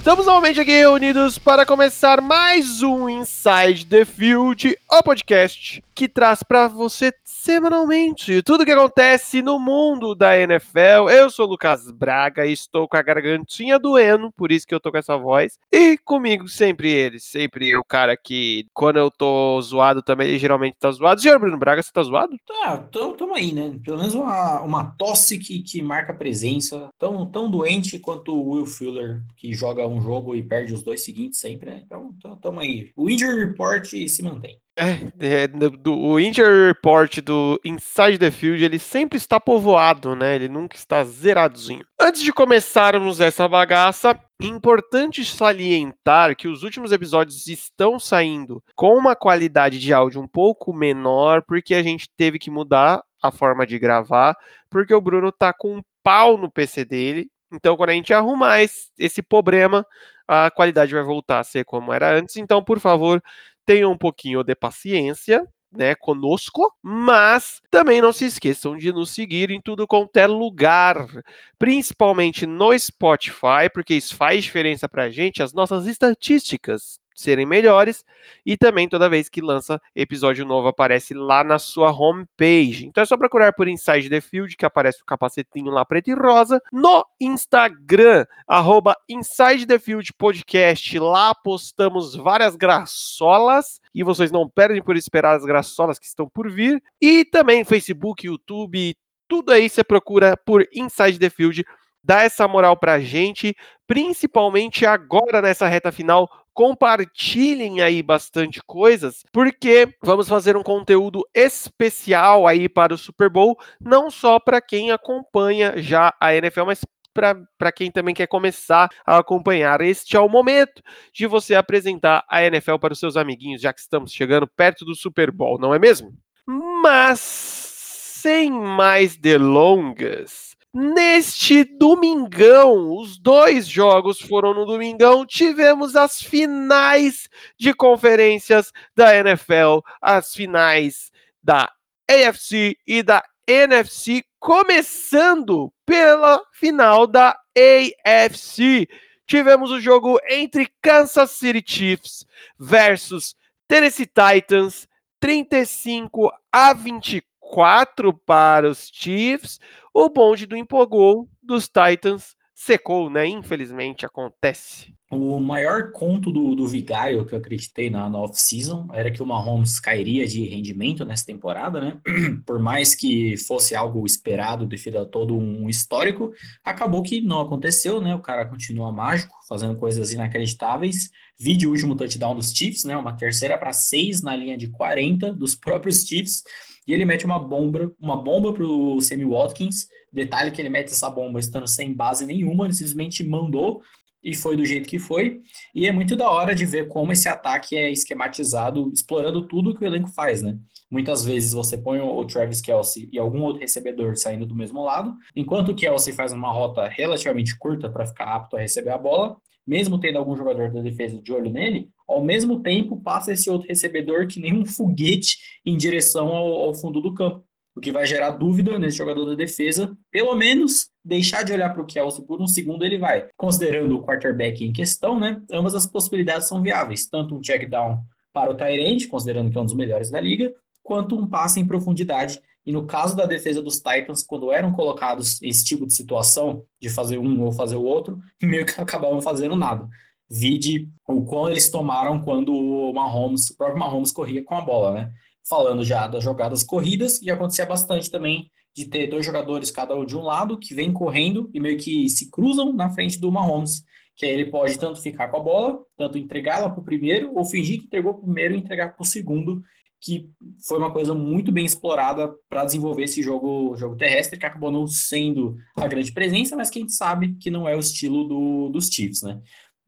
Estamos novamente aqui reunidos para começar mais um Inside the Field, o podcast que traz para você semanalmente tudo que acontece no mundo da NFL. Eu sou o Lucas Braga e estou com a gargantinha doendo, por isso que eu tô com essa voz. E comigo sempre ele, sempre o cara que quando eu tô zoado também, ele geralmente tá zoado. Senhor Bruno Braga, você tá zoado? Tá, tamo, tamo aí, né? Pelo menos uma, uma tosse que, que marca presença. Tão, tão doente quanto o Will Fuller, que joga um jogo e perde os dois seguintes sempre, né? Então, tamo aí. O injury report se mantém. É, é, do, o Injury Report do Inside the Field, ele sempre está povoado, né? Ele nunca está zeradozinho. Antes de começarmos essa bagaça, importante salientar que os últimos episódios estão saindo com uma qualidade de áudio um pouco menor, porque a gente teve que mudar a forma de gravar, porque o Bruno tá com um pau no PC dele. Então, quando a gente arrumar esse, esse problema, a qualidade vai voltar a ser como era antes. Então, por favor, tenham um pouquinho de paciência, né, conosco, mas também não se esqueçam de nos seguir em tudo quanto é lugar, principalmente no Spotify, porque isso faz diferença pra gente, as nossas estatísticas serem melhores e também toda vez que lança episódio novo aparece lá na sua homepage. Então é só procurar por Inside the Field que aparece o capacetinho lá preto e rosa no Instagram arroba Inside the Field Podcast. Lá postamos várias graçolas e vocês não perdem por esperar as graçolas que estão por vir. E também Facebook, YouTube, tudo aí você procura por Inside the Field. Dá essa moral pra gente, principalmente agora nessa reta final compartilhem aí bastante coisas, porque vamos fazer um conteúdo especial aí para o Super Bowl, não só para quem acompanha já a NFL, mas para quem também quer começar a acompanhar. Este é o momento de você apresentar a NFL para os seus amiguinhos, já que estamos chegando perto do Super Bowl, não é mesmo? Mas sem mais delongas, Neste domingão, os dois jogos foram no domingão, tivemos as finais de conferências da NFL, as finais da AFC e da NFC, começando pela final da AFC. Tivemos o jogo entre Kansas City Chiefs versus Tennessee Titans, 35 a 24 para os Chiefs o bonde do empolgou dos Titans secou, né? Infelizmente acontece. O maior conto do, do Vigário que eu acreditei na, na off-season era que o Mahomes cairia de rendimento nessa temporada, né? Por mais que fosse algo esperado devido a todo um histórico, acabou que não aconteceu, né? O cara continua mágico, fazendo coisas inacreditáveis. Vídeo último touchdown dos Chiefs, né? Uma terceira para seis na linha de 40 dos próprios Chiefs e ele mete uma bomba, uma bomba pro Sammy Watkins. Detalhe que ele mete essa bomba estando sem base nenhuma, ele simplesmente mandou e foi do jeito que foi. E é muito da hora de ver como esse ataque é esquematizado, explorando tudo que o elenco faz, né? Muitas vezes você põe o Travis Kelsey e algum outro recebedor saindo do mesmo lado, enquanto o Kelsey faz uma rota relativamente curta para ficar apto a receber a bola, mesmo tendo algum jogador da defesa de olho nele, ao mesmo tempo passa esse outro recebedor que nem um foguete em direção ao, ao fundo do campo, o que vai gerar dúvida nesse jogador da defesa, pelo menos deixar de olhar para o Kelsey por um segundo ele vai. Considerando o quarterback em questão, né, ambas as possibilidades são viáveis, tanto um check down para o Tyrant, considerando que é um dos melhores da liga, quanto um passe em profundidade e no caso da defesa dos Titans, quando eram colocados esse tipo de situação, de fazer um ou fazer o outro, meio que acabavam fazendo nada. Vide o quão eles tomaram quando o Mahomes, o próprio Mahomes corria com a bola, né? Falando já das jogadas corridas, e acontecia bastante também de ter dois jogadores, cada um de um lado, que vem correndo e meio que se cruzam na frente do Mahomes. Que aí ele pode tanto ficar com a bola, tanto entregá-la para o primeiro, ou fingir que entregou o primeiro e entregar para o segundo, que foi uma coisa muito bem explorada para desenvolver esse jogo, jogo terrestre, que acabou não sendo a grande presença, mas que a gente sabe que não é o estilo do, dos Chiefs, né?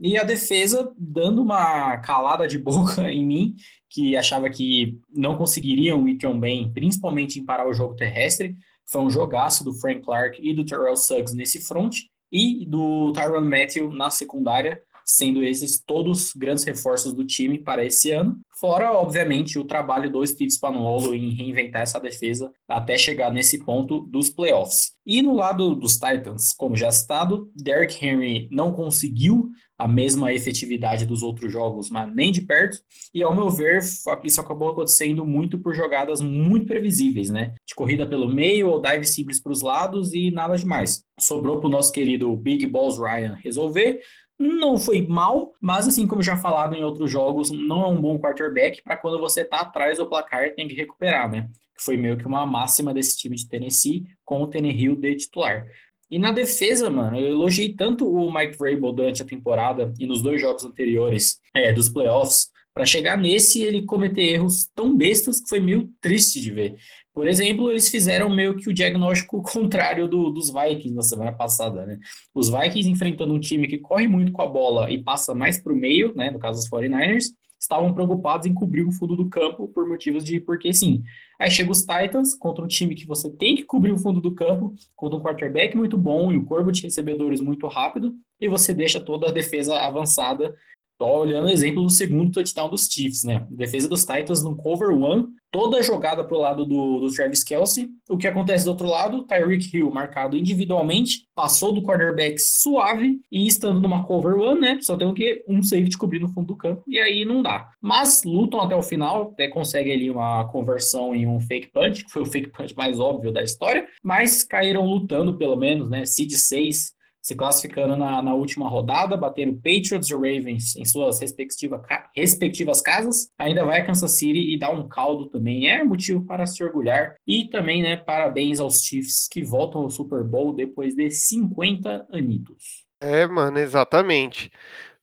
E a defesa dando uma calada de boca em mim, que achava que não conseguiriam ir tão bem, principalmente em parar o jogo terrestre. Foi um jogaço do Frank Clark e do Terrell Suggs nesse front, e do Tyron Matthew na secundária, sendo esses todos grandes reforços do time para esse ano. Fora, obviamente, o trabalho do Steve Spagnuolo em reinventar essa defesa até chegar nesse ponto dos playoffs. E no lado dos Titans, como já citado, Derrick Henry não conseguiu a mesma efetividade dos outros jogos, mas nem de perto. E ao meu ver, isso acabou acontecendo muito por jogadas muito previsíveis, né? De corrida pelo meio ou dive simples para os lados e nada demais. Sobrou para o nosso querido Big Balls Ryan resolver. Não foi mal, mas assim como já falado em outros jogos, não é um bom quarterback para quando você tá atrás do placar tem que recuperar, né? Foi meio que uma máxima desse time de Tennessee com o Tannehill de titular. E na defesa, mano, eu elogiei tanto o Mike Vrabel durante a temporada e nos dois jogos anteriores é, dos playoffs, para chegar nesse ele cometer erros tão bestas que foi meio triste de ver. Por exemplo, eles fizeram meio que o diagnóstico contrário do, dos Vikings na semana passada, né? Os Vikings enfrentando um time que corre muito com a bola e passa mais para o meio, né? No caso dos 49ers, estavam preocupados em cobrir o fundo do campo por motivos de porque sim. Aí chega os Titans contra um time que você tem que cobrir o fundo do campo, contra um quarterback muito bom e um corpo de recebedores muito rápido, e você deixa toda a defesa avançada Tô olhando o exemplo do segundo touchdown dos Chiefs, né? Defesa dos Titans no cover one, toda jogada pro lado do, do Travis Kelsey. O que acontece do outro lado? Tyreek Hill marcado individualmente, passou do quarterback suave e estando numa cover one, né? Só tem o que? Um safety cobrir no fundo do campo e aí não dá. Mas lutam até o final, até consegue ali uma conversão em um fake punch, que foi o fake punch mais óbvio da história, mas caíram lutando pelo menos, né? Seed 6 se classificando na, na última rodada, batendo Patriots e Ravens em suas respectiva, respectivas casas. Ainda vai Kansas City e dá um caldo também. É motivo para se orgulhar. E também, né, parabéns aos Chiefs que voltam ao Super Bowl depois de 50 anitos. É, mano, exatamente.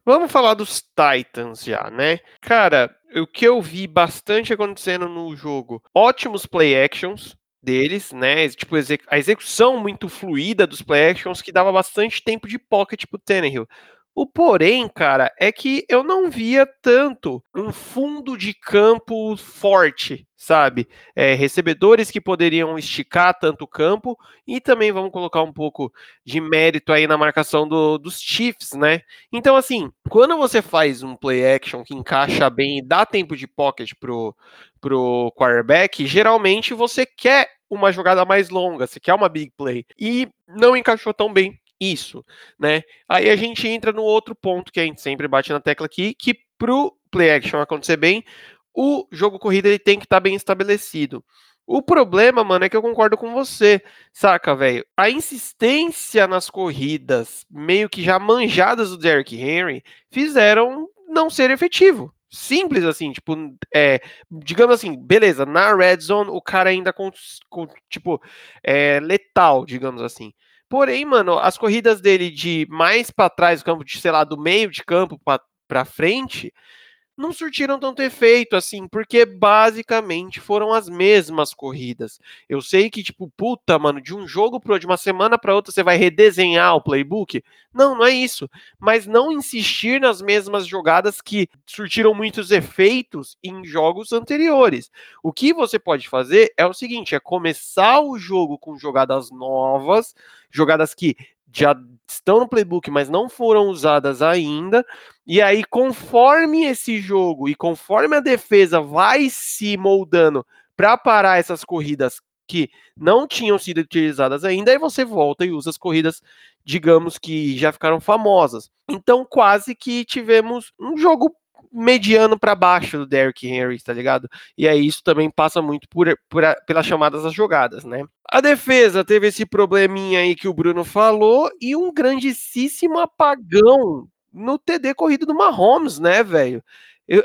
Vamos falar dos Titans já, né? Cara, o que eu vi bastante acontecendo no jogo, ótimos play actions, deles, né? Tipo, a execução muito fluida dos play actions que dava bastante tempo de pocket pro Tannehill. O porém, cara, é que eu não via tanto um fundo de campo forte, sabe? É, recebedores que poderiam esticar tanto o campo e também vamos colocar um pouco de mérito aí na marcação do, dos Chiefs, né? Então, assim, quando você faz um play action que encaixa bem e dá tempo de pocket pro, pro quarterback, geralmente você quer uma jogada mais longa, você quer uma big play. E não encaixou tão bem isso, né? Aí a gente entra no outro ponto que a gente sempre bate na tecla aqui, que pro play action acontecer bem, o jogo corrida ele tem que estar tá bem estabelecido. O problema, mano, é que eu concordo com você, saca, velho? A insistência nas corridas, meio que já manjadas do Derrick Henry, fizeram não ser efetivo. Simples assim, tipo, é, digamos assim, beleza, na red zone o cara ainda com, com tipo, é, letal, digamos assim. Porém, mano, as corridas dele de mais para trás do campo, de, sei lá, do meio de campo para frente, não surtiram tanto efeito assim, porque basicamente foram as mesmas corridas. Eu sei que tipo, puta, mano, de um jogo pro de uma semana para outra você vai redesenhar o playbook. Não, não é isso, mas não insistir nas mesmas jogadas que surtiram muitos efeitos em jogos anteriores. O que você pode fazer é o seguinte, é começar o jogo com jogadas novas, jogadas que já estão no playbook, mas não foram usadas ainda. E aí, conforme esse jogo e conforme a defesa vai se moldando para parar essas corridas que não tinham sido utilizadas ainda, aí você volta e usa as corridas, digamos que já ficaram famosas. Então, quase que tivemos um jogo mediano para baixo do Derrick Henry, tá ligado? E aí isso também passa muito por, por pelas chamadas das jogadas, né? A defesa teve esse probleminha aí que o Bruno falou e um grandíssimo apagão no TD corrido do Mahomes, né, velho?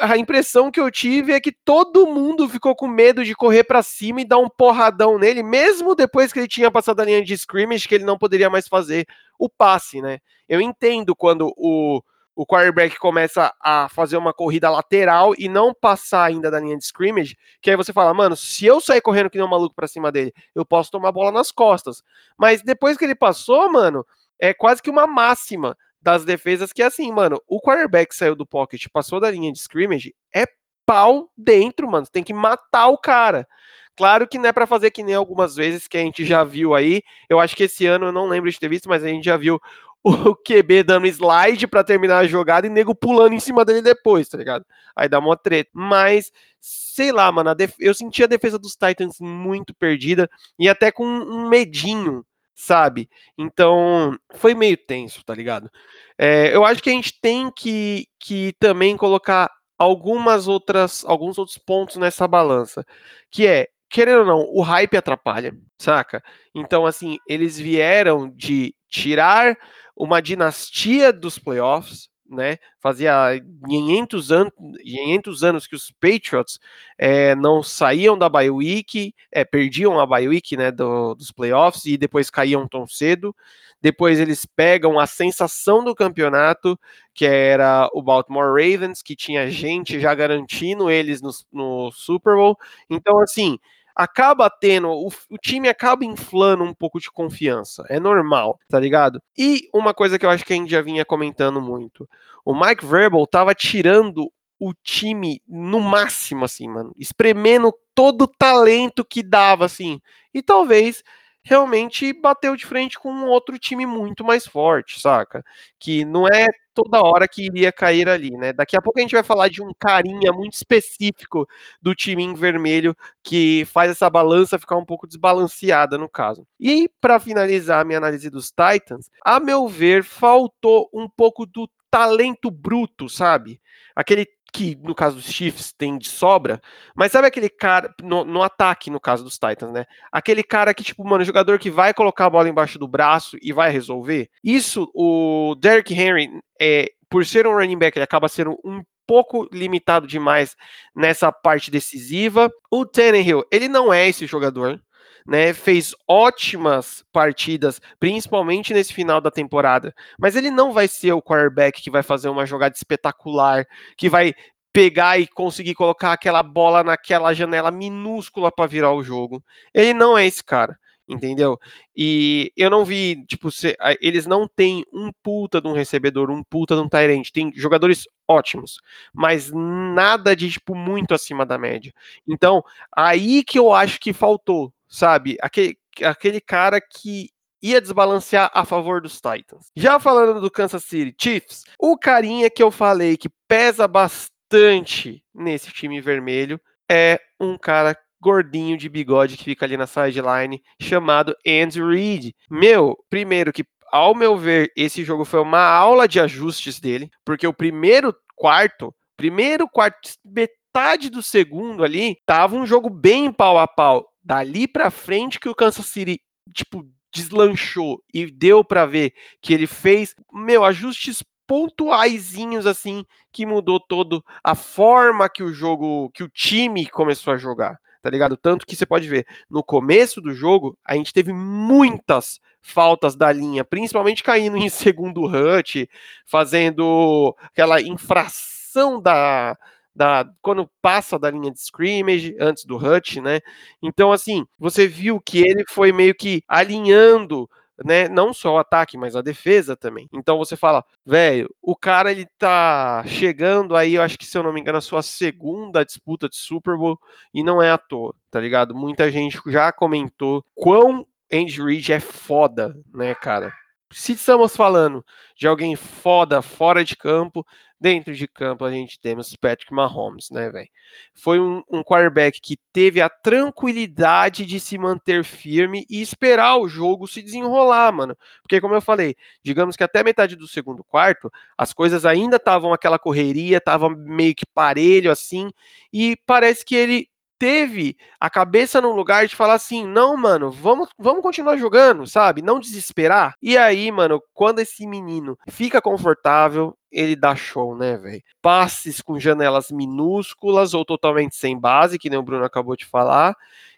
a impressão que eu tive é que todo mundo ficou com medo de correr para cima e dar um porradão nele, mesmo depois que ele tinha passado a linha de scrimmage, que ele não poderia mais fazer o passe, né? Eu entendo quando o, o quarterback começa a fazer uma corrida lateral e não passar ainda da linha de scrimmage, que aí você fala, mano, se eu sair correndo que nem um maluco pra cima dele, eu posso tomar bola nas costas. Mas depois que ele passou, mano, é quase que uma máxima das defesas que assim, mano, o quarterback saiu do pocket, passou da linha de scrimmage, é pau dentro, mano, você tem que matar o cara. Claro que não é para fazer que nem algumas vezes que a gente já viu aí. Eu acho que esse ano eu não lembro de ter visto, mas a gente já viu o QB dando slide para terminar a jogada e nego pulando em cima dele depois, tá ligado? Aí dá uma treta. Mas, sei lá, mano, eu senti a defesa dos Titans muito perdida e até com um medinho, sabe? Então, foi meio tenso, tá ligado? É, eu acho que a gente tem que, que também colocar algumas outras, alguns outros pontos nessa balança, que é querendo ou não, o hype atrapalha, saca? Então, assim, eles vieram de tirar uma dinastia dos playoffs, né? Fazia 500 anos, 500 anos que os Patriots é, não saíam da bye week, é, perdiam a bye week, né, do, dos playoffs e depois caíam tão cedo. Depois eles pegam a sensação do campeonato, que era o Baltimore Ravens, que tinha gente já garantindo eles no, no Super Bowl. Então, assim, acaba tendo, o, o, time acaba inflando um pouco de confiança. É normal, tá ligado? E uma coisa que eu acho que a gente já vinha comentando muito: o Mike Verbal tava tirando o time no máximo, assim, mano, espremendo todo o talento que dava, assim. E talvez realmente bateu de frente com um outro time muito mais forte, saca? Que não é toda hora que iria cair ali, né? Daqui a pouco a gente vai falar de um carinha muito específico do time em vermelho que faz essa balança ficar um pouco desbalanceada no caso. E para finalizar a minha análise dos Titans, a meu ver, faltou um pouco do talento bruto, sabe? Aquele que no caso dos Chiefs tem de sobra, mas sabe aquele cara, no, no, ataque, no caso dos Titans, né? Aquele cara que, tipo, mano, jogador que vai colocar a bola embaixo do braço e vai resolver. Isso, o Derrick Henry, é, por ser um running back, ele acaba sendo um pouco limitado demais nessa parte decisiva. O Tannehill, ele não é esse jogador né? Fez ótimas partidas, principalmente nesse final da temporada. Mas ele não vai ser o quarterback que vai fazer uma jogada espetacular, que vai pegar e conseguir colocar aquela bola naquela janela minúscula para virar o jogo. Ele não é esse cara entendeu? E eu não vi, tipo, se, eles não têm um puta de um recebedor, um puta de um Tyrant, tem jogadores ótimos, mas nada de, tipo, muito acima da média. Então, aí que eu acho que faltou, sabe? Aquele, aquele cara que ia desbalancear a favor dos Titans. Já falando do Kansas City Chiefs, o carinha que eu falei que pesa bastante nesse time vermelho é um cara gordinho de bigode que fica ali na sideline, chamado Andrew Reid. Meu, primeiro que ao meu ver, esse jogo foi uma aula de ajustes dele, porque o primeiro quarto, primeiro quarto, metade do segundo ali, tava um jogo bem pau a pau dali para frente que o Kansas City, tipo, deslanchou e deu para ver que ele fez, meu, ajustes pontuaizinhos assim que mudou todo a forma que o jogo, que o time começou a jogar, tá ligado? Tanto que você pode ver, no começo do jogo, a gente teve muitas faltas da linha, principalmente caindo em segundo hut, fazendo aquela infração da da quando passa da linha de scrimmage antes do hut, né? Então assim, você viu que ele foi meio que alinhando né, não só o ataque, mas a defesa também. Então você fala, velho, o cara ele tá chegando aí, eu acho que se eu não me engano, a sua segunda disputa de Super Bowl e não é à toa, tá ligado? Muita gente já comentou quão Andy Reid é foda, né, cara? Se estamos falando de alguém foda fora de campo, Dentro de campo a gente temos Patrick Mahomes, né, velho? Foi um, um quarterback que teve a tranquilidade de se manter firme e esperar o jogo se desenrolar, mano. Porque, como eu falei, digamos que até metade do segundo quarto, as coisas ainda estavam aquela correria, tava meio que parelho assim, e parece que ele teve a cabeça no lugar de falar assim: não, mano, vamos, vamos continuar jogando, sabe? Não desesperar. E aí, mano, quando esse menino fica confortável, ele dá show, né, velho? Passes com janelas minúsculas ou totalmente sem base, que nem o Bruno acabou de falar.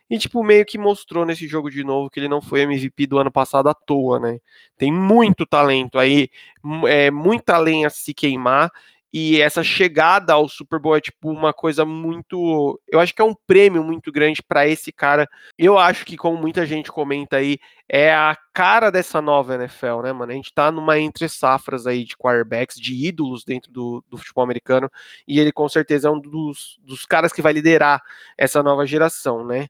E, tipo, meio que mostrou nesse jogo de novo que ele não foi MVP do ano passado à toa, né? Tem muito talento aí, é, muita lenha se queimar. E essa chegada ao Super Bowl é tipo uma coisa muito, eu acho que é um prêmio muito grande para esse cara. Eu acho que como muita gente comenta aí, é a cara dessa nova NFL, né, mano? A gente tá numa entre safras aí de quarterbacks, de ídolos dentro do, do futebol americano, e ele com certeza é um dos, dos caras que vai liderar essa nova geração, né?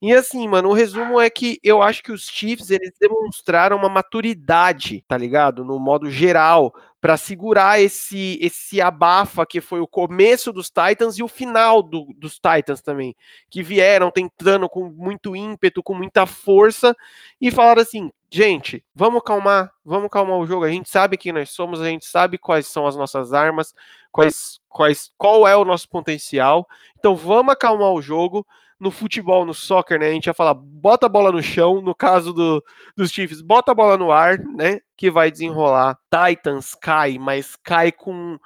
E assim, mano, o resumo é que eu acho que os Chiefs, eles demonstraram uma maturidade, tá ligado? No modo geral, para segurar esse esse abafa que foi o começo dos Titans e o final do, dos Titans também, que vieram tentando com muito ímpeto, com muita força e falaram assim: gente, vamos calmar, vamos calmar o jogo. A gente sabe quem nós somos, a gente sabe quais são as nossas armas, quais, quais, qual é o nosso potencial. Então vamos acalmar o jogo no futebol, no soccer, né? A gente ia falar, bota a bola no chão, no caso do, dos Chiefs, bota a bola no ar, né? Que vai desenrolar. Titans cai, mas cai com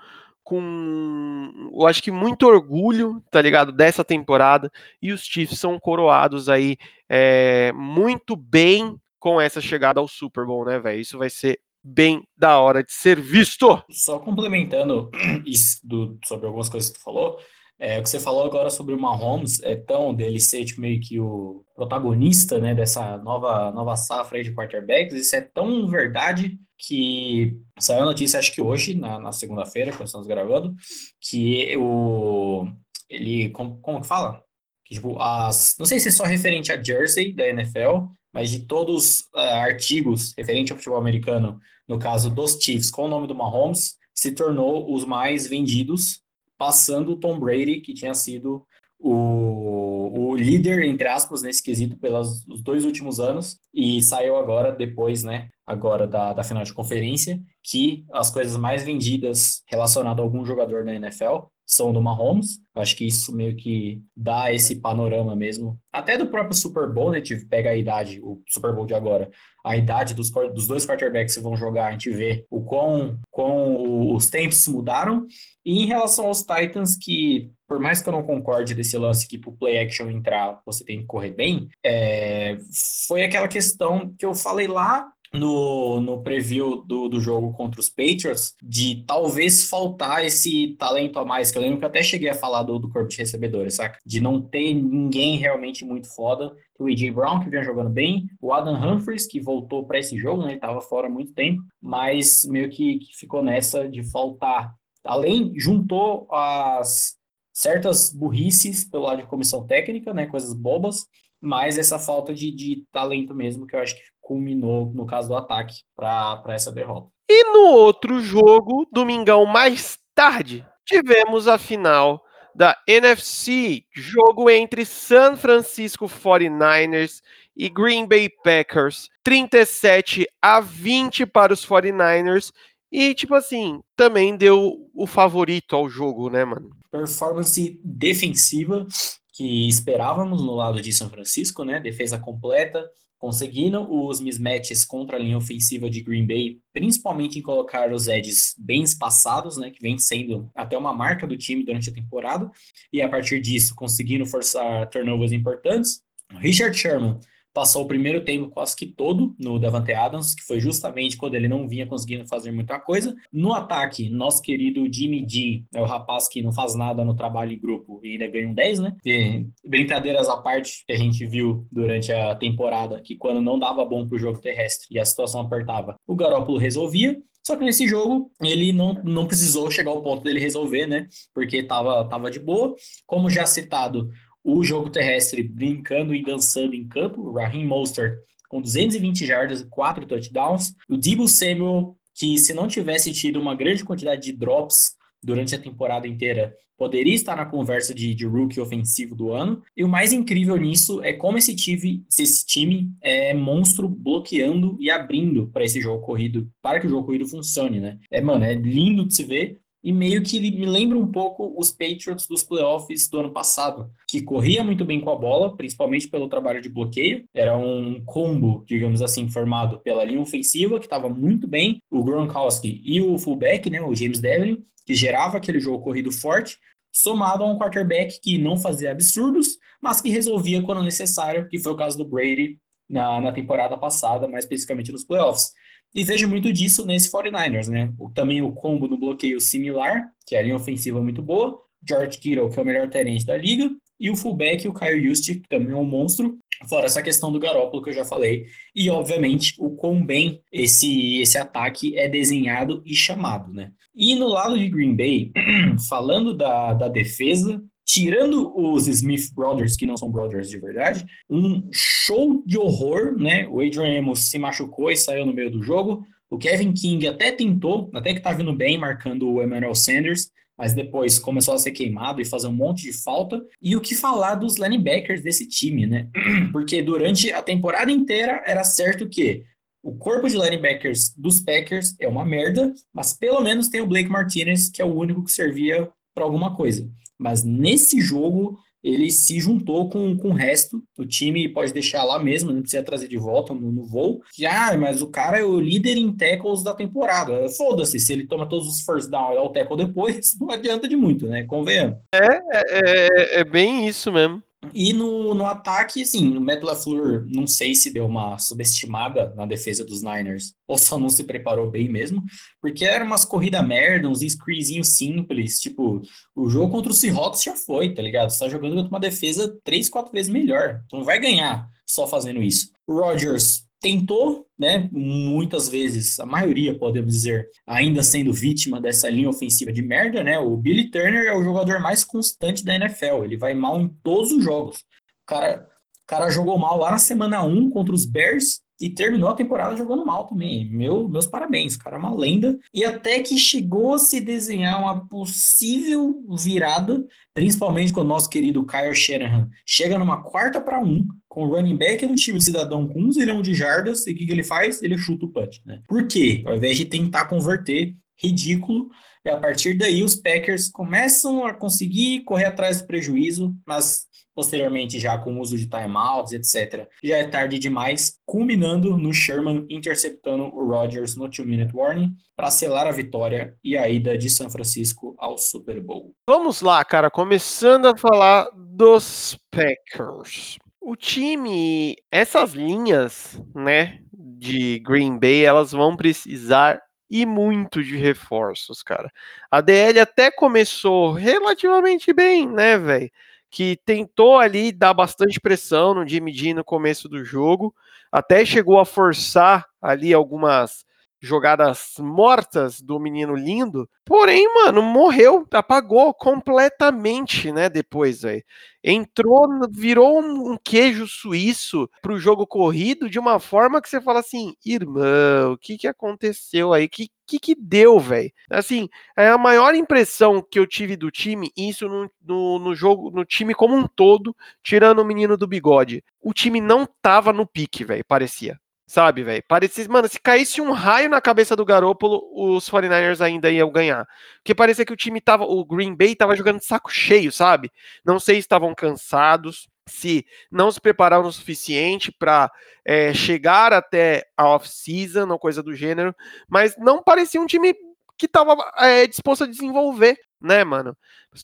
com, eu acho que muito orgulho, tá ligado, dessa temporada, e os Chiefs são coroados aí é, muito bem com essa chegada ao Super Bowl, né, velho? Isso vai ser bem da hora de ser visto. Só complementando isso do, sobre algumas coisas que tu falou, é, o que você falou agora sobre o Mahomes, é tão dele ser tipo, meio que o protagonista né, dessa nova, nova safra de quarterbacks, isso é tão verdade que saiu a notícia, acho que hoje, na, na segunda-feira, quando estamos gravando, que o ele, como, como que fala? Que, tipo, as, não sei se é só referente a Jersey da NFL, mas de todos uh, artigos referente ao futebol americano, no caso dos Chiefs, com o nome do Mahomes, se tornou os mais vendidos passando o Tom Brady, que tinha sido o, o líder, entre aspas, nesse quesito pelos dois últimos anos, e saiu agora, depois, né, agora da, da final de conferência, que as coisas mais vendidas relacionadas a algum jogador da NFL são do Mahomes. Acho que isso meio que dá esse panorama mesmo. Até do próprio Super Bowl, né? Tive, pega a idade, o Super Bowl de agora, a idade dos, dos dois quarterbacks que vão jogar, a gente vê o quão, quão os tempos mudaram. E em relação aos Titans, que por mais que eu não concorde desse lance que pro play action entrar você tem que correr bem, é, foi aquela questão que eu falei lá no, no preview do, do jogo contra os Patriots de talvez faltar esse talento a mais, que eu lembro que eu até cheguei a falar do, do corpo de recebedores, saca? De não ter ninguém realmente muito foda. O A.J. Brown, que vinha jogando bem, o Adam Humphries, que voltou para esse jogo, né? Ele tava fora há muito tempo, mas meio que, que ficou nessa de faltar. Além, juntou as certas burrices pelo lado de comissão técnica, né? Coisas bobas, mas essa falta de, de talento mesmo, que eu acho que culminou no caso do ataque para essa derrota. E no outro jogo, domingão mais tarde, tivemos a final da NFC, jogo entre San Francisco 49ers e Green Bay Packers, 37 a 20 para os 49ers. E, tipo assim, também deu o favorito ao jogo, né, mano? Performance defensiva que esperávamos no lado de São Francisco, né? Defesa completa, conseguindo os mismatches contra a linha ofensiva de Green Bay, principalmente em colocar os edges bem espaçados, né, que vem sendo até uma marca do time durante a temporada, e a partir disso conseguindo forçar turnovers importantes. Richard Sherman passou o primeiro tempo quase que todo no Davante Adams, que foi justamente quando ele não vinha conseguindo fazer muita coisa. No ataque, nosso querido Jimmy G, é o rapaz que não faz nada no trabalho em grupo e ainda ganha um 10, né? E, brincadeiras à parte que a gente viu durante a temporada, que quando não dava bom pro jogo terrestre e a situação apertava, o Garópolo resolvia. Só que nesse jogo ele não, não precisou chegar ao ponto dele resolver, né? Porque tava, tava de boa. Como já citado, o jogo terrestre brincando e dançando em campo, o Raheem Mostert com 220 jardas e 4 touchdowns, o Debo Samuel, que se não tivesse tido uma grande quantidade de drops durante a temporada inteira, poderia estar na conversa de, de, rookie ofensivo do ano. E o mais incrível nisso é como esse time, esse time é monstro bloqueando e abrindo para esse jogo corrido, para que o jogo corrido funcione, né? É, mano, é lindo de se ver e meio que me lembra um pouco os Patriots dos playoffs do ano passado, que corria muito bem com a bola, principalmente pelo trabalho de bloqueio. Era um combo, digamos assim, formado pela linha ofensiva, que estava muito bem, o Gronkowski e o fullback, né, o James Devlin, que gerava aquele jogo corrido forte, somado a um quarterback que não fazia absurdos, mas que resolvia quando necessário, que foi o caso do Brady na, na temporada passada, mais especificamente nos playoffs. E vejo muito disso nesse 49ers, né? O, também o combo no bloqueio similar, que é a linha ofensiva muito boa, George Kittle, que é o melhor tenente da liga, e o fullback, o Kyle Juszczyk, que também é um monstro, fora essa questão do Garópolo que eu já falei, e obviamente o quão bem esse, esse ataque é desenhado e chamado, né? E no lado de Green Bay, falando da, da defesa, tirando os Smith Brothers, que não são brothers de verdade, um show de horror, né? O Adrian Amos se machucou e saiu no meio do jogo. O Kevin King até tentou, até que tá vindo bem, marcando o Emmanuel Sanders, mas depois começou a ser queimado e fazer um monte de falta. E o que falar dos linebackers desse time, né? Porque durante a temporada inteira era certo que o corpo de linebackers dos Packers é uma merda, mas pelo menos tem o Blake Martinez, que é o único que servia para alguma coisa. Mas nesse jogo, ele se juntou com, com o resto. O time pode deixar lá mesmo, não precisa trazer de volta no, no voo. Já, mas o cara é o líder em tackles da temporada. Foda-se, se ele toma todos os first down e dá o tackle depois, não adianta de muito, né? Convenhamos. É, é, é bem isso mesmo. E no, no ataque, assim, o Matt LaFleur, não sei se deu uma subestimada na defesa dos Niners, ou só não se preparou bem mesmo, porque eram umas corridas merda, uns screenzinhos simples, tipo, o jogo contra o Seahawks já foi, tá ligado? Você tá jogando contra uma defesa três, quatro vezes melhor, tu não vai ganhar só fazendo isso. O Rodgers tentou, né, muitas vezes, a maioria, podemos dizer, ainda sendo vítima dessa linha ofensiva de merda, né? O Billy Turner é o jogador mais constante da NFL, ele vai mal em todos os jogos. O cara, o cara jogou mal lá na semana 1 contra os Bears e terminou a temporada jogando mal também. Meu, meus parabéns, cara é uma lenda. E até que chegou a se desenhar uma possível virada, principalmente com o nosso querido Kyle Shanahan. Chega numa quarta para um, com o running back do time cidadão com um zilhão de jardas, e o que, que ele faz? Ele chuta o punch, né? Por quê? Ao invés de tentar converter, ridículo. E a partir daí os Packers começam a conseguir correr atrás do prejuízo, mas posteriormente já com o uso de timeouts, etc. Já é tarde demais, culminando no Sherman interceptando o Rodgers no two-minute warning para selar a vitória e a ida de São Francisco ao Super Bowl. Vamos lá, cara, começando a falar dos Packers. O time, essas linhas, né, de Green Bay, elas vão precisar e muito de reforços, cara. A DL até começou relativamente bem, né, velho? Que tentou ali dar bastante pressão no Jimmy G no começo do jogo, até chegou a forçar ali algumas jogadas mortas do menino lindo. Porém, mano, morreu, apagou completamente, né? Depois, velho. Entrou, virou um queijo suíço pro jogo corrido de uma forma que você fala assim, irmão, o que que aconteceu aí? Que que, que deu, velho? Assim, é a maior impressão que eu tive do time, isso no, no, no, jogo, no time como um todo, tirando o menino do bigode. O time não tava no pique, velho, parecia. Sabe, velho? Parecia, mano, se caísse um raio na cabeça do Garópolo, os 49ers ainda iam ganhar. Porque parecia que o time tava, o Green Bay tava jogando de saco cheio, sabe? Não sei se estavam cansados, se não se prepararam o suficiente para é, chegar até a off-season ou coisa do gênero, mas não parecia um time que estava é, disposto a desenvolver, né, mano?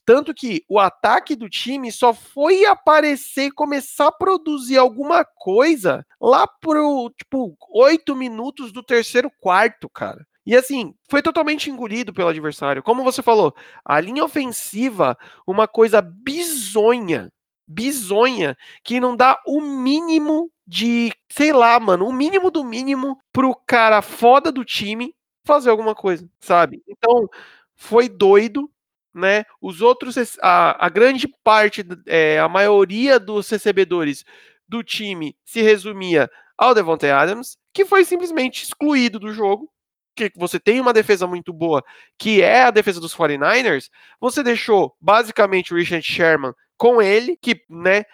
Tanto que o ataque do time só foi aparecer, começar a produzir alguma coisa lá pro, tipo, oito minutos do terceiro quarto, cara. E assim, foi totalmente engolido pelo adversário. Como você falou, a linha ofensiva, uma coisa bizonha, bizonha, que não dá o mínimo de, sei lá, mano, o mínimo do mínimo pro cara foda do time fazer alguma coisa, sabe? Então, foi doido, né? Os outros, a, a grande parte, é, a maioria dos recebedores do time se resumia ao Devontae Adams, que foi simplesmente excluído do jogo. Que você tem uma defesa muito boa, que é a defesa dos 49ers, você deixou basicamente o Richard Sherman com ele, que, né,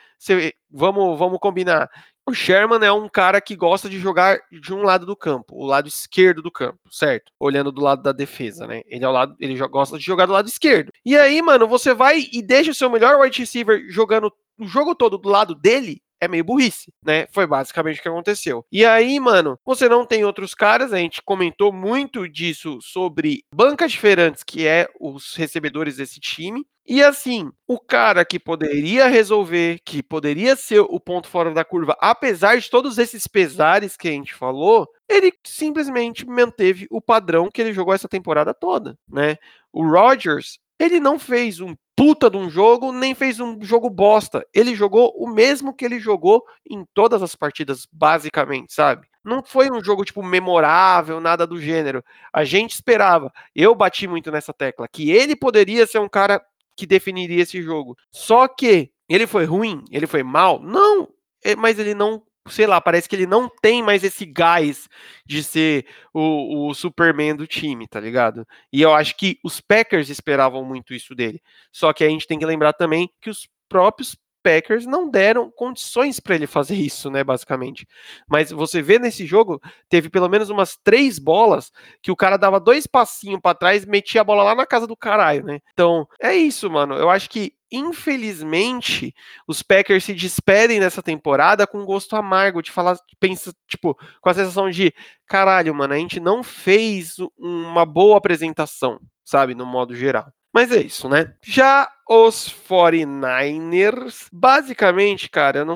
vamos, vamos combinar, o Sherman é um cara que gosta de jogar de um lado do campo, o lado esquerdo do campo, certo? Olhando do lado da defesa, né? Ele é o lado, ele gosta de jogar do lado esquerdo. E aí, mano, você vai e deixa o seu melhor wide receiver jogando o jogo todo do lado dele, é meio burrice, né? Foi basicamente o que aconteceu. E aí, mano, você não tem outros caras, a gente comentou muito disso sobre bancas diferentes, que é os recebedores desse time. E assim, o cara que poderia resolver, que poderia ser o ponto fora da curva, apesar de todos esses pesares que a gente falou, ele simplesmente manteve o padrão que ele jogou essa temporada toda, né? O Rodgers, ele não fez um puta de um jogo, nem fez um jogo bosta. Ele jogou o mesmo que ele jogou em todas as partidas, basicamente, sabe? Não foi um jogo, tipo, memorável, nada do gênero. A gente esperava, eu bati muito nessa tecla, que ele poderia ser um cara que definiria esse jogo. Só que ele foi ruim, ele foi mal? Não, é, mas ele não sei lá, parece que ele não tem mais esse gás de ser o, o, Superman do time, tá ligado? E eu acho que os Packers esperavam muito isso dele. Só que a gente tem que lembrar também que os próprios Packers não deram condições para ele fazer isso, né, basicamente. Mas você vê nesse jogo, teve pelo menos umas três bolas que o cara dava dois passinhos para trás, metia a bola lá na casa do caralho, né? Então, é isso, mano. Eu acho que infelizmente, os Packers se despedem dessa temporada com um gosto amargo de falar, pensa, tipo, com a sensação de caralho, mano, a gente não fez uma boa apresentação, sabe, no modo geral. Mas é isso, né? Já os 49ers, basicamente, cara, eu não,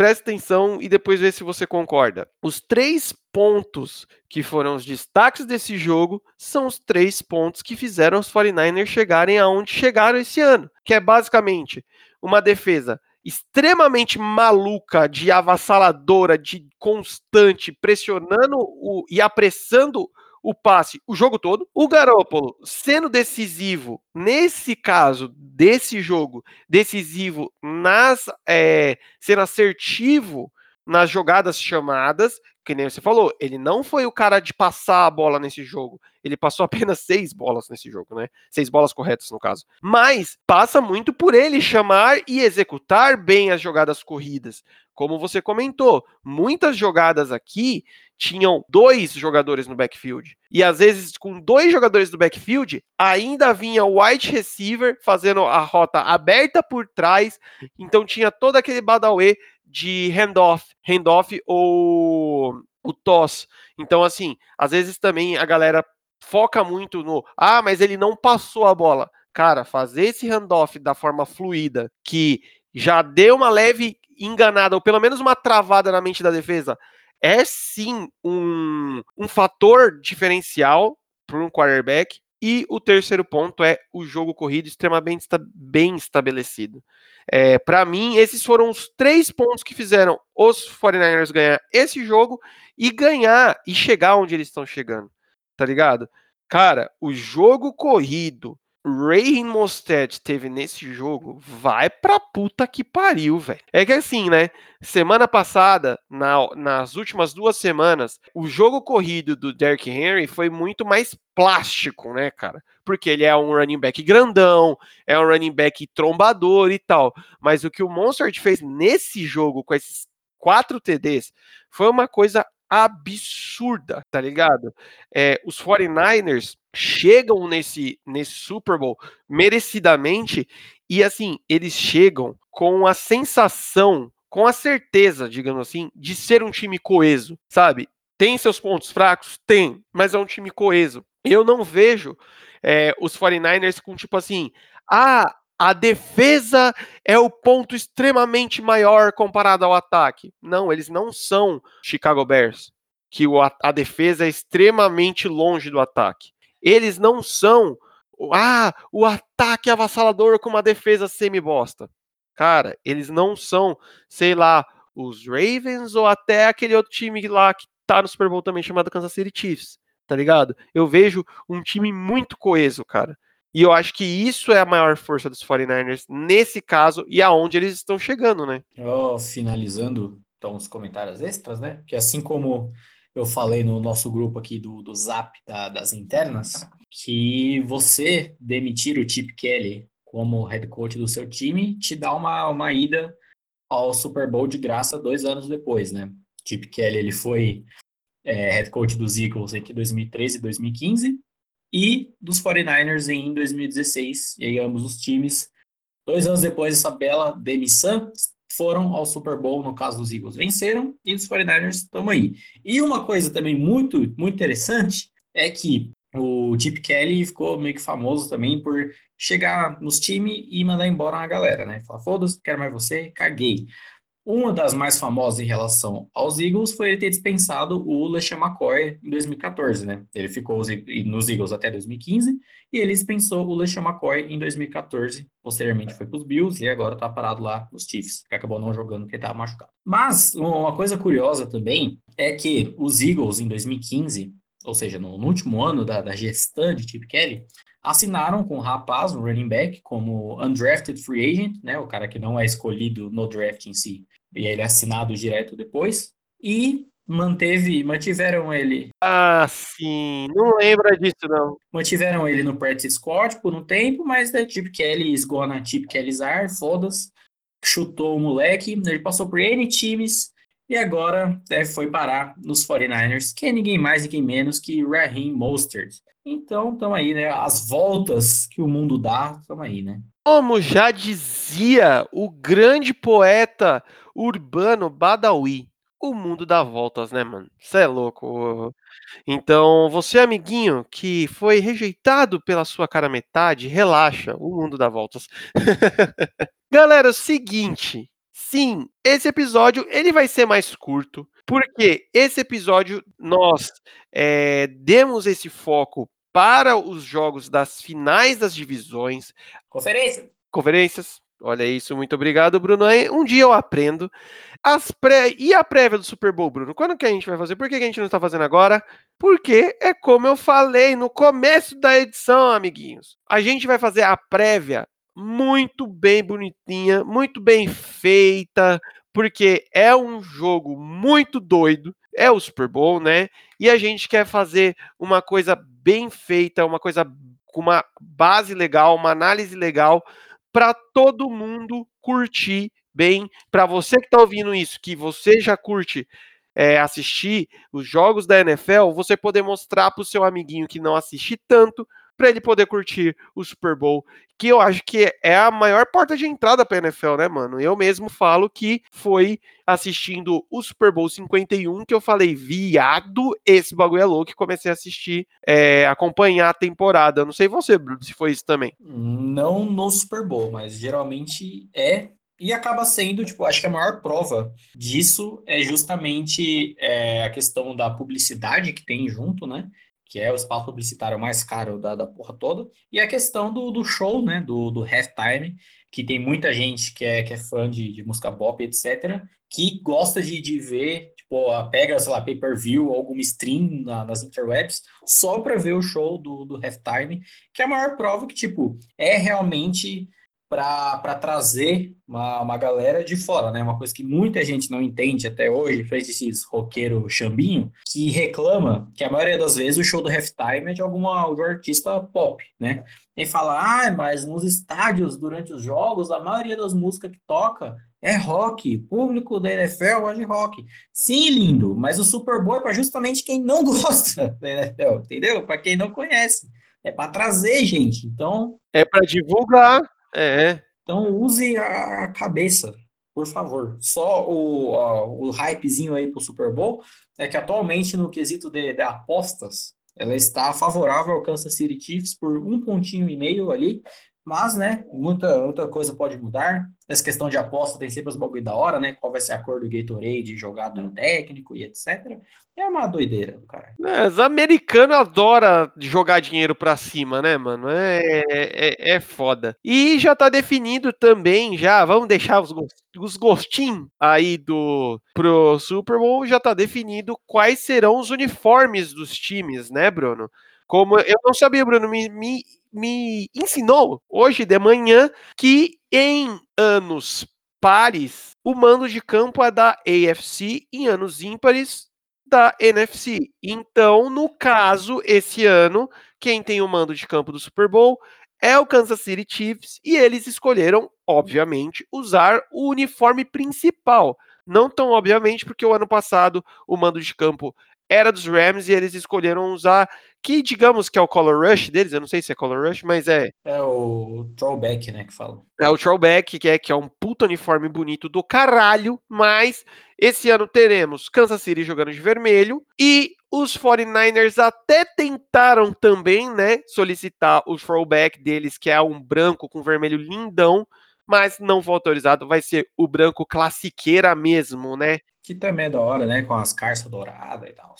preste atenção e depois vê se você concorda. Os três pontos que foram os destaques desse jogo são os três pontos que fizeram os 49ers chegarem aonde chegaram esse ano, que é basicamente uma defesa extremamente maluca, de avassaladora, de constante, pressionando o, e apressando o passe o jogo todo. O Garópolo sendo decisivo, nesse caso, desse jogo, decisivo nas. É, sendo assertivo nas jogadas chamadas, que nem você falou, ele não foi o cara de passar a bola nesse jogo. Ele passou apenas seis bolas nesse jogo, né? Seis bolas corretas, no caso. Mas passa muito por ele chamar e executar bem as jogadas corridas. Como você comentou, muitas jogadas aqui tinham dois jogadores no backfield. E às vezes, com dois jogadores no backfield, ainda vinha o wide receiver fazendo a rota aberta por trás. Então tinha todo aquele badaway de handoff, handoff ou o toss. Então, assim, às vezes também a galera foca muito no ah, mas ele não passou a bola. Cara, fazer esse handoff da forma fluida, que já deu uma leve enganada, ou pelo menos uma travada na mente da defesa, é sim um, um fator diferencial para um quarterback. E o terceiro ponto é o jogo corrido extremamente bem estabelecido. É, para mim, esses foram os três pontos que fizeram os 49ers ganhar esse jogo e ganhar e chegar onde eles estão chegando. Tá ligado? Cara, o jogo corrido Ray Mostert teve nesse jogo, vai pra puta que pariu, velho. É que assim, né? Semana passada, na, nas últimas duas semanas, o jogo corrido do Derrick Henry foi muito mais plástico, né, cara? Porque ele é um running back grandão, é um running back trombador e tal. Mas o que o Mostert fez nesse jogo, com esses quatro TDs, foi uma coisa absurda, tá ligado? É, os 49ers chegam nesse, nesse Super Bowl merecidamente e assim, eles chegam com a sensação, com a certeza, digamos assim, de ser um time coeso, sabe? Tem seus pontos fracos? Tem, mas é um time coeso. Eu não vejo é, os 49ers com tipo assim, ah, a defesa é o ponto extremamente maior comparado ao ataque. Não, eles não são Chicago Bears, que a defesa é extremamente longe do ataque. Eles não são ah, o ataque avassalador com uma defesa semi-bosta. Cara, eles não são, sei lá, os Ravens ou até aquele outro time lá que tá no Super Bowl também chamado Kansas City Chiefs, tá ligado? Eu vejo um time muito coeso, cara. E eu acho que isso é a maior força dos 49ers nesse caso e aonde eles estão chegando, né? Oh, finalizando então os comentários extras, né? Que assim como eu falei no nosso grupo aqui do, do Zap da, das internas, que você demitir o Chip Kelly como head coach do seu time te dá uma, uma ida ao Super Bowl de graça dois anos depois, né? Chip Kelly ele foi é, head coach dos Eagles entre 2013 e 2015 e dos 49ers em 2016, e aí ambos os times. Dois anos depois dessa bela demissão, foram ao Super Bowl, no caso dos Eagles, venceram, e os 49ers estão aí. E uma coisa também muito, muito interessante é que o Chip Kelly ficou meio que famoso também por chegar nos times e mandar embora uma galera, né? Falar, foda-se, quero mais você, caguei. Uma das mais famosas em relação aos Eagles foi ele ter dispensado o LeSean McCoy em 2014, né? Ele ficou nos Eagles até 2015 e ele dispensou o LeSean McCoy em 2014. Posteriormente foi para os Bills e agora está parado lá nos Chiefs, que acabou não jogando porque estava machucado. Mas uma coisa curiosa também é que os Eagles em 2015, ou seja, no, último ano da, da gestão de Chip Kelly, assinaram com o rapaz, o running back, como undrafted free agent, né, o cara que não é escolhido no draft em si, e ele é assinado direto depois, e manteve, mantiveram ele. Ah, sim, não lembra disso não. Mantiveram ele no practice squad por um tempo, mas é tipo Kelly is gonna tip Kellyzar, foda-se. Chutou o moleque, ele passou por N times e agora é, foi parar nos 49ers, que é ninguém mais, ninguém menos que Raheem Mostert. Então, estamos aí, né? As voltas que o mundo dá, estamos aí, né? Como já dizia o grande poeta urbano Badawi, o mundo dá voltas, né, mano? Você é louco. Então, você, amiguinho, que foi rejeitado pela sua cara metade, relaxa, o mundo dá voltas. Galera, seguinte, sim, esse episódio ele vai ser mais curto, porque esse episódio nós é, demos esse foco para os jogos das finais das divisões. Conferência. Conferências. Olha isso, muito obrigado, Bruno. Um dia eu aprendo. As pré... E a prévia do Super Bowl, Bruno? Quando que a gente vai fazer? Por que a gente não está fazendo agora? Porque é como eu falei no começo da edição, amiguinhos. A gente vai fazer a prévia muito bem bonitinha, muito bem feita, porque é um jogo muito doido. É o Super Bowl, né? E a gente quer fazer uma coisa bem feita, uma coisa com uma base legal, uma análise legal para todo mundo curtir bem. Para você que está ouvindo isso, que você já curte é, assistir os jogos da NFL, você poder mostrar para o seu amiguinho que não assiste tanto, para ele poder curtir o Super Bowl, que eu acho que é a maior porta de entrada para NFL, né, mano? Eu mesmo falo que foi assistindo o Super Bowl 51 que eu falei, viado, esse bagulho é louco, e comecei a assistir, é, acompanhar a temporada. Não sei você, Bruno, se foi isso também. Não no Super Bowl, mas geralmente é e acaba sendo, tipo, acho que a maior prova disso é justamente é, a questão da publicidade que tem junto, né? Que é o espaço publicitário mais caro da, da porra toda. E a questão do, do show, né? Do, do halftime, que tem muita gente que é, que é fã de, de música pop, etc., que gosta de, de ver, tipo, pega, sei lá, pay-per-view alguma stream na, nas interwebs só para ver o show do, do halftime, que é a maior prova que, tipo, é realmente para trazer uma, uma galera de fora, né? Uma coisa que muita gente não entende até hoje, fez esses roqueiro chambinho, que reclama que a maioria das vezes o show do halftime é de alguma de um artista pop, né? E fala, ah, mas nos estádios, durante os jogos, a maioria das músicas que toca é rock, público da NFL gosta de rock. Sim, lindo, mas o Super Bowl é para justamente quem não gosta da NFL, entendeu? Para quem não conhece. É para trazer gente. Então. É para divulgar. É. Então use a cabeça, por favor. Só o, o hypezinho aí pro Super Bowl é que atualmente no quesito de, de apostas, ela está favorável ao Kansas City Chiefs por um pontinho e meio ali, mas, né, muita, muita coisa pode mudar. Essa questão de aposta tem sempre os bagulho da hora, né? Qual vai ser a cor do Gatorade jogado no técnico e etc. É uma doideira do cara. É, os americanos adoram jogar dinheiro pra cima, né, mano? É, é, é foda. E já tá definido também, já, vamos deixar os, os gostinhos aí do pro Super Bowl, já tá definido quais serão os uniformes dos times, né, Bruno? Como eu não sabia, Bruno, me, me, me ensinou hoje de manhã que em anos pares o mando de campo é da AFC, em anos ímpares da NFC. Então, no caso, esse ano, quem tem o mando de campo do Super Bowl é o Kansas City Chiefs e eles escolheram, obviamente, usar o uniforme principal. Não tão obviamente, porque o ano passado o mando de campo era dos Rams e eles escolheram usar que digamos que é o color rush deles, eu não sei se é color rush, mas é é o throwback, né, que fala. É o throwback, que é que é um puta uniforme bonito do caralho, mas esse ano teremos Kansas City jogando de vermelho e os 49ers até tentaram também, né, solicitar o throwback deles, que é um branco com vermelho lindão, mas não foi autorizado, vai ser o branco classiqueira mesmo, né? Que também é da hora, né? Com as carças douradas e tal.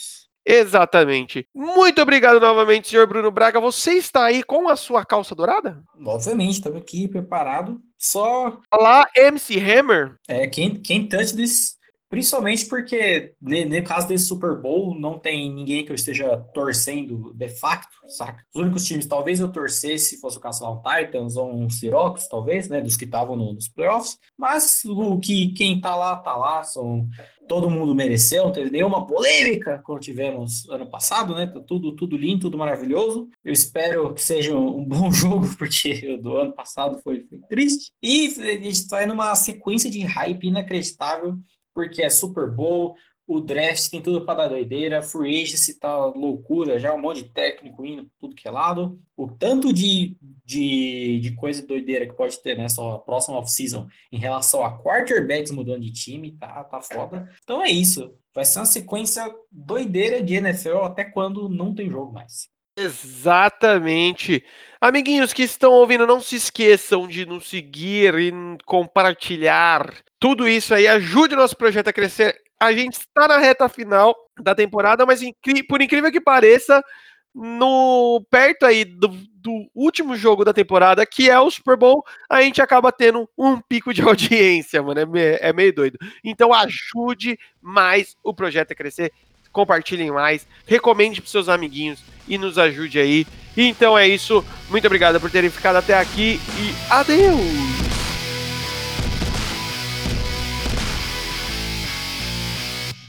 Exatamente. Muito obrigado novamente, senhor Bruno Braga. Você está aí com a sua calça dourada? Obviamente, estamos aqui preparado. Só. Olá, MC Hammer. É, quem, quem touch this Principalmente porque, no caso desse Super Bowl, não tem ninguém que eu esteja torcendo de facto, saca? Os únicos times, talvez eu torcesse se fosse o caso lá, um Titans ou um Seahawks, talvez, né? Dos que estavam no, nos playoffs. Mas o que quem tá lá, tá lá. São, todo mundo mereceu, não teve nenhuma polêmica como tivemos ano passado, né? Tá tudo, tudo lindo, tudo maravilhoso. Eu espero que seja um bom jogo, porque do ano passado foi, foi triste. E a gente tá numa sequência de hype inacreditável porque é Super Bowl, o draft tem tudo para dar doideira, free agency tá loucura, já um monte de técnico indo tudo que é lado. O tanto de, de, de coisa doideira que pode ter nessa próxima off-season em relação a quarterbacks mudando de time, tá, tá foda. Então é isso. Vai ser uma sequência doideira de NFL até quando não tem jogo mais. Exatamente. Amiguinhos que estão ouvindo, não se esqueçam de nos seguir e compartilhar tudo isso aí. Ajude o nosso projeto a crescer. A gente está na reta final da temporada, mas por incrível que pareça, no perto aí do, do, último jogo da temporada, que é o Super Bowl, a gente acaba tendo um pico de audiência, mano. É, meio, é meio doido. Então ajude mais o projeto a crescer compartilhem mais, recomende para seus amiguinhos e nos ajude aí. Então é isso. Muito obrigado por terem ficado até aqui e adeus!